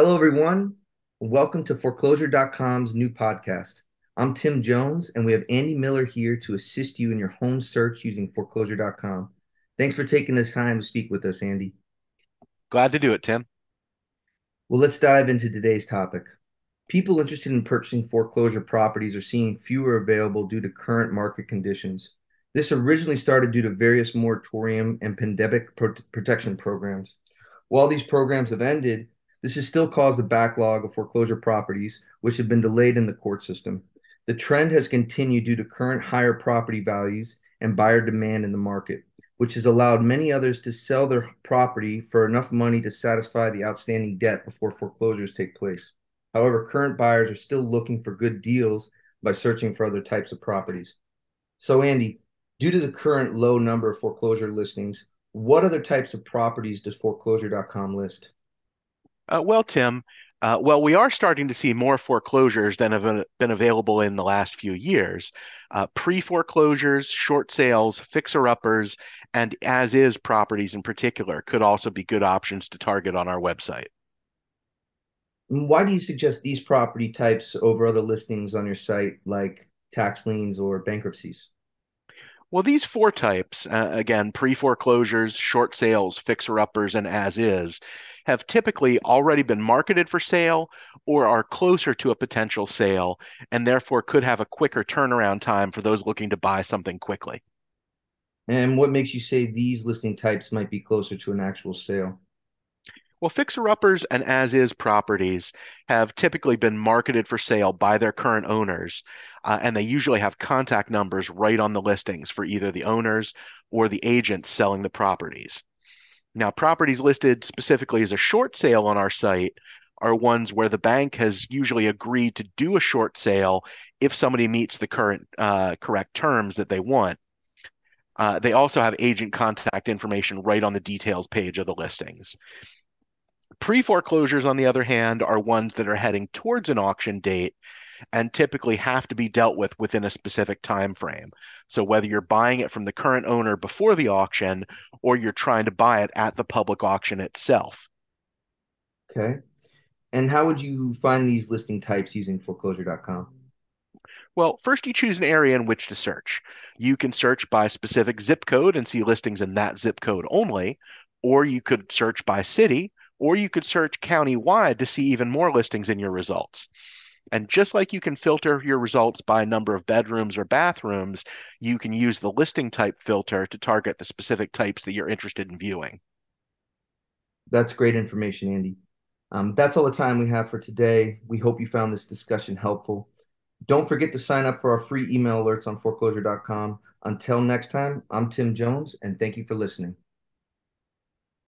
Hello, everyone. Welcome to foreclosure.com's new podcast. I'm Tim Jones, and we have Andy Miller here to assist you in your home search using foreclosure.com. Thanks for taking this time to speak with us, Andy. Glad to do it, Tim. Well, let's dive into today's topic. People interested in purchasing foreclosure properties are seeing fewer available due to current market conditions. This originally started due to various moratorium and pandemic pro- protection programs. While these programs have ended, this has still caused a backlog of foreclosure properties, which have been delayed in the court system. The trend has continued due to current higher property values and buyer demand in the market, which has allowed many others to sell their property for enough money to satisfy the outstanding debt before foreclosures take place. However, current buyers are still looking for good deals by searching for other types of properties. So, Andy, due to the current low number of foreclosure listings, what other types of properties does foreclosure.com list? Uh, well, Tim, uh, well, we are starting to see more foreclosures than have been available in the last few years. Uh, Pre foreclosures, short sales, fixer uppers, and as is properties in particular could also be good options to target on our website. Why do you suggest these property types over other listings on your site, like tax liens or bankruptcies? Well, these four types, uh, again, pre foreclosures, short sales, fixer uppers, and as is, have typically already been marketed for sale or are closer to a potential sale, and therefore could have a quicker turnaround time for those looking to buy something quickly. And what makes you say these listing types might be closer to an actual sale? Well, fixer-uppers and as-is properties have typically been marketed for sale by their current owners, uh, and they usually have contact numbers right on the listings for either the owners or the agents selling the properties. Now, properties listed specifically as a short sale on our site are ones where the bank has usually agreed to do a short sale if somebody meets the current uh, correct terms that they want. Uh, they also have agent contact information right on the details page of the listings. Pre foreclosures, on the other hand, are ones that are heading towards an auction date and typically have to be dealt with within a specific time frame. So whether you're buying it from the current owner before the auction or you're trying to buy it at the public auction itself. Okay. And how would you find these listing types using foreclosure.com? Well, first you choose an area in which to search. You can search by specific zip code and see listings in that zip code only, or you could search by city or you could search county-wide to see even more listings in your results. And just like you can filter your results by number of bedrooms or bathrooms, you can use the listing type filter to target the specific types that you're interested in viewing. That's great information, Andy. Um, that's all the time we have for today. We hope you found this discussion helpful. Don't forget to sign up for our free email alerts on foreclosure.com. Until next time, I'm Tim Jones, and thank you for listening.